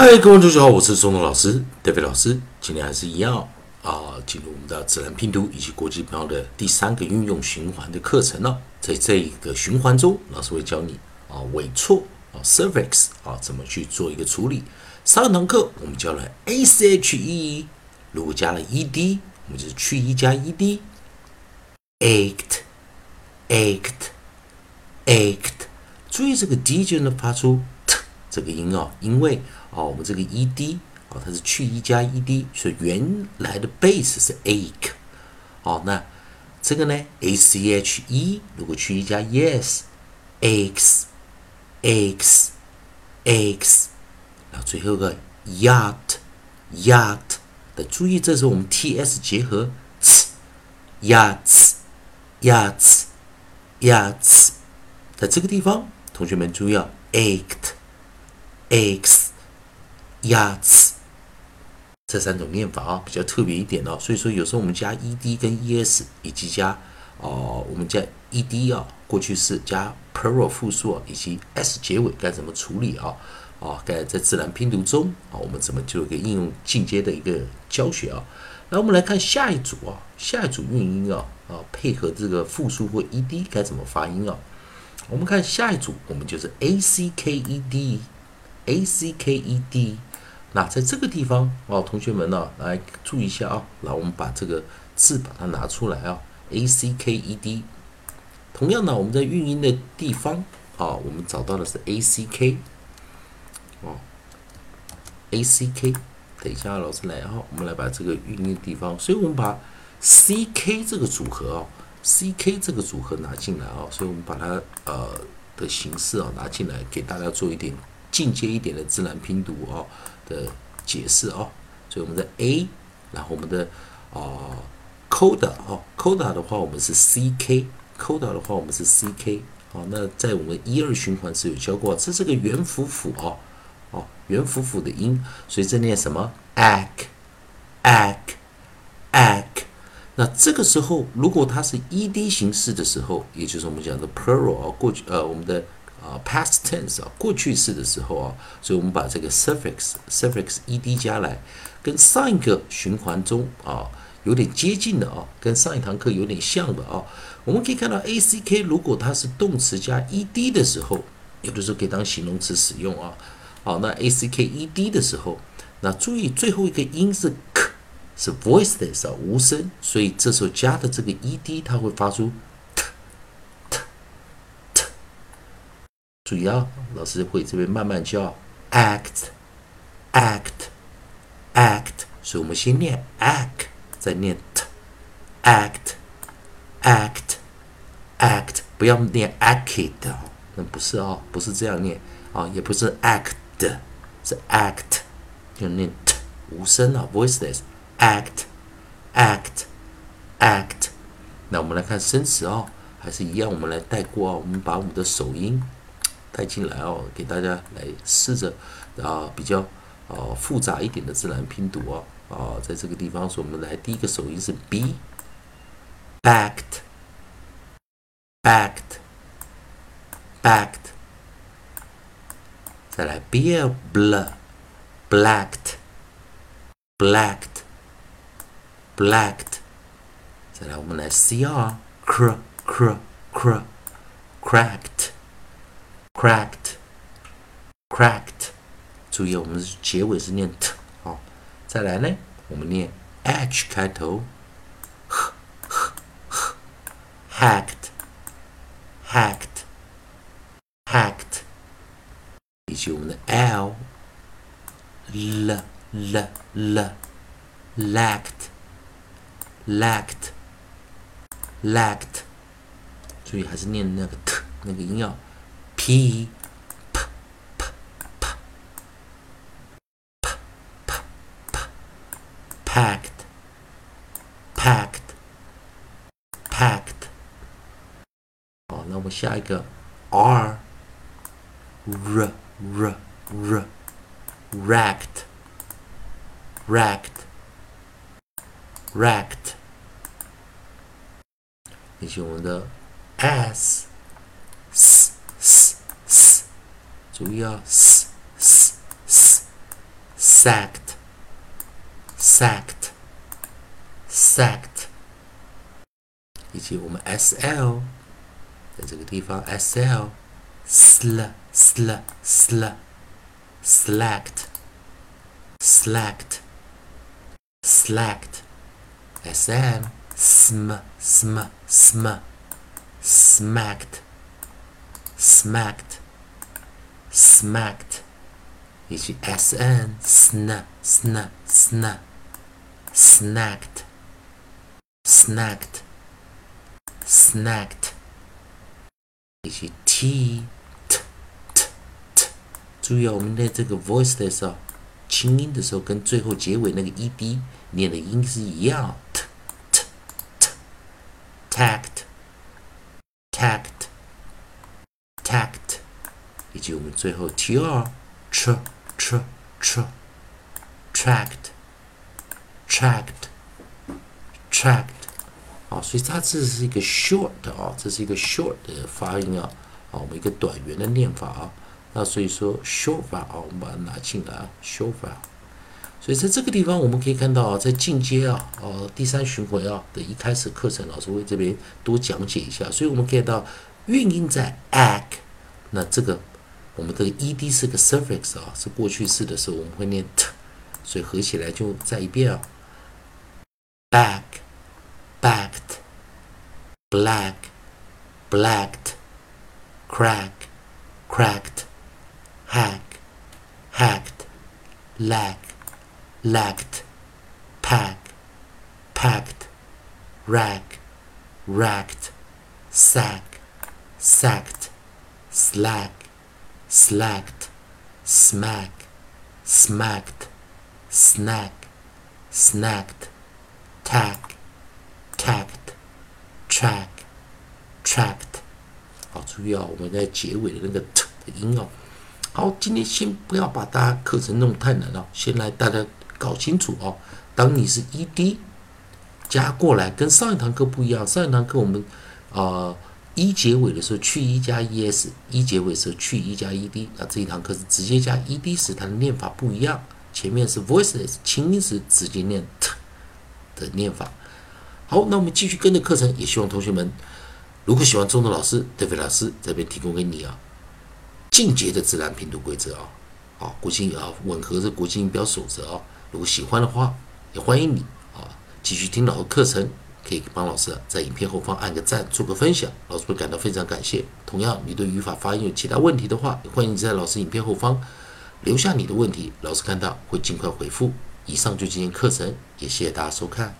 嗨，各位同学好，我是钟东老师，David 老师。今天还是一样啊，进入我们的自然拼读以及国际标的第三个运用循环的课程了。在这一个循环中，老师会教你啊尾错啊 suffix 啊怎么去做一个处理。上堂课我们教了 a c h e，如果加了 e d，我们就是去 e 加 e d，ached，ached，ached。注意这个 d 就能发出 t 这个音哦，因为哦我们这个 e d 啊它是去 e 加 e d，所以原来的 base 是 ache。好，那这个呢 a c h e 如果去 e 加 yes，aches，aches，aches。然后最后个 yacht，yacht 的注意，这时候我们 t s 结合 ts，yachts，yachts，yachts，在这个地方，同学们注意啊，ached，aches，yachts 这三种念法啊，比较特别一点哦。所以说，有时候我们加 e d 跟 e s，以及加哦，我们加 e d 啊，过去式加 plural 复数啊，以及 s 结尾该怎么处理啊？啊，该在自然拼读中啊，我们怎么做一个应用进阶的一个教学啊？那我们来看下一组啊，下一组韵音啊啊，配合这个复数或 e d 该怎么发音啊？我们看下一组，我们就是 a c k e d，a c k e d。那在这个地方啊，同学们呢，来注意一下啊，来我们把这个字把它拿出来啊，a c k e d。同样呢，我们在韵音的地方啊，我们找到的是 a c k。哦，a c k，等一下老师来哈，我们来把这个运音的地方，所以我们把 c k 这个组合哦，c k 这个组合拿进来啊，所以我们把它呃的形式啊拿进来，给大家做一点进阶一点的自然拼读啊的解释啊，所以我们的 a，然后我们的啊 coda 哦，coda 的话我们是 c k，coda 的话我们是 c k，好，那在我们一二循环是有教过，这是个元辅辅啊。哦，元辅辅的音，所以这念什么？ack，ack，ack。那这个时候，如果它是 ed 形式的时候，也就是我们讲的 plural 啊，过去呃，我们的啊 past tense 啊，过去式的时候啊，所以我们把这个 suffix suffix ed 加来，跟上一个循环中啊有点接近的啊，跟上一堂课有点像的啊。我们可以看到 ack，如果它是动词加 ed 的时候，有的时候可以当形容词使用啊。好，那 a c k e d 的时候，那注意最后一个音是 k，是 voiceless 啊，无声，所以这时候加的这个 e d 它会发出 t t t。注意啊，老师会这边慢慢教 act act act，所以我们先念 act，再念 t act act act，不要念 acted，那不是哦，不是这样念啊，也不是 act。是 act，就念 t 无声啊，voiceless，act，act，act。那我们来看生词哦，还是一样，我们来带过啊，我们把我们的首音带进来哦，给大家来试着啊比较啊复杂一点的自然拼读哦啊，在这个地方说，我们来第一个首音是 b，backed，backed，backed。再来，beer blacked，blacked，blacked。再来，我们来 cr cr cr cracked cracked，cracked，cracked。注意，我们结尾是念 t 好，再来呢，我们念 h 开头，h h h，hacked，hacked。以及我们的 l l l l lacked lacked lacked，注意还是念那个 t 那个音要 p p p p p p p packed packed packed。好，那我们下一个 r r r r racked racked racked，以及我们的 s s s s，注意啊，s s s sacked sacked sacked，以及我们 s l 在这个地方 s l sl sl sl slacked slacked slacked sm sm sm sm smacked smacked Smacked 以及 sn sn sn sn snacked snacked snacked 以及 t t t t 注意啊，我们在这个 voice 的时候，清音的时候跟最后结尾那个 ed 念的音是一样，t t t tact tact tact 以及我们最后 tr tr tr tr tracked tracked tracked 啊，所以它这是一个 short 啊，这是一个 short 的发音啊，啊，我们一个短元的念法啊，那所以说 short 法啊，我们把它拿进来啊，short 法。所以在这个地方我们可以看到啊，在进阶啊，呃，第三巡回啊的一开始课程，老师会这边多讲解一下。所以我们看到韵音在 act，那这个我们的 ed 是个 suffix 啊，是过去式的时候我们会念 t，所以合起来就再一遍啊，back。backed, black, blacked, crack, cracked, hack, hacked, lack, lacked, pack, packed, rack, racked, sack, sacked, slack, slacked, smack, smacked, snack, snacked, tack, tacked, track, tracked。好，注意啊，我们在结尾的那个 t 的音哦。好，今天先不要把大家课程弄太难了，先来大家搞清楚哦。当你是 ed 加过来，跟上一堂课不一样。上一堂课我们啊一结尾的时候去一加 es，一结尾的时候去一加 ed。那这一堂课是直接加 ed 时，它的念法不一样。前面是 voices，轻音时直接念 t 的念法。好，那我们继续跟着课程，也希望同学们如果喜欢中的老师、德飞老师这边提供给你啊进阶的自然拼读规则啊，啊国际啊吻合的国际音标守则啊，如果喜欢的话，也欢迎你啊继续听老师课程，可以帮老师在影片后方按个赞，做个分享，老师会感到非常感谢。同样，你对语法发音有其他问题的话，欢迎你在老师影片后方留下你的问题，老师看到会尽快回复。以上就今天课程，也谢谢大家收看。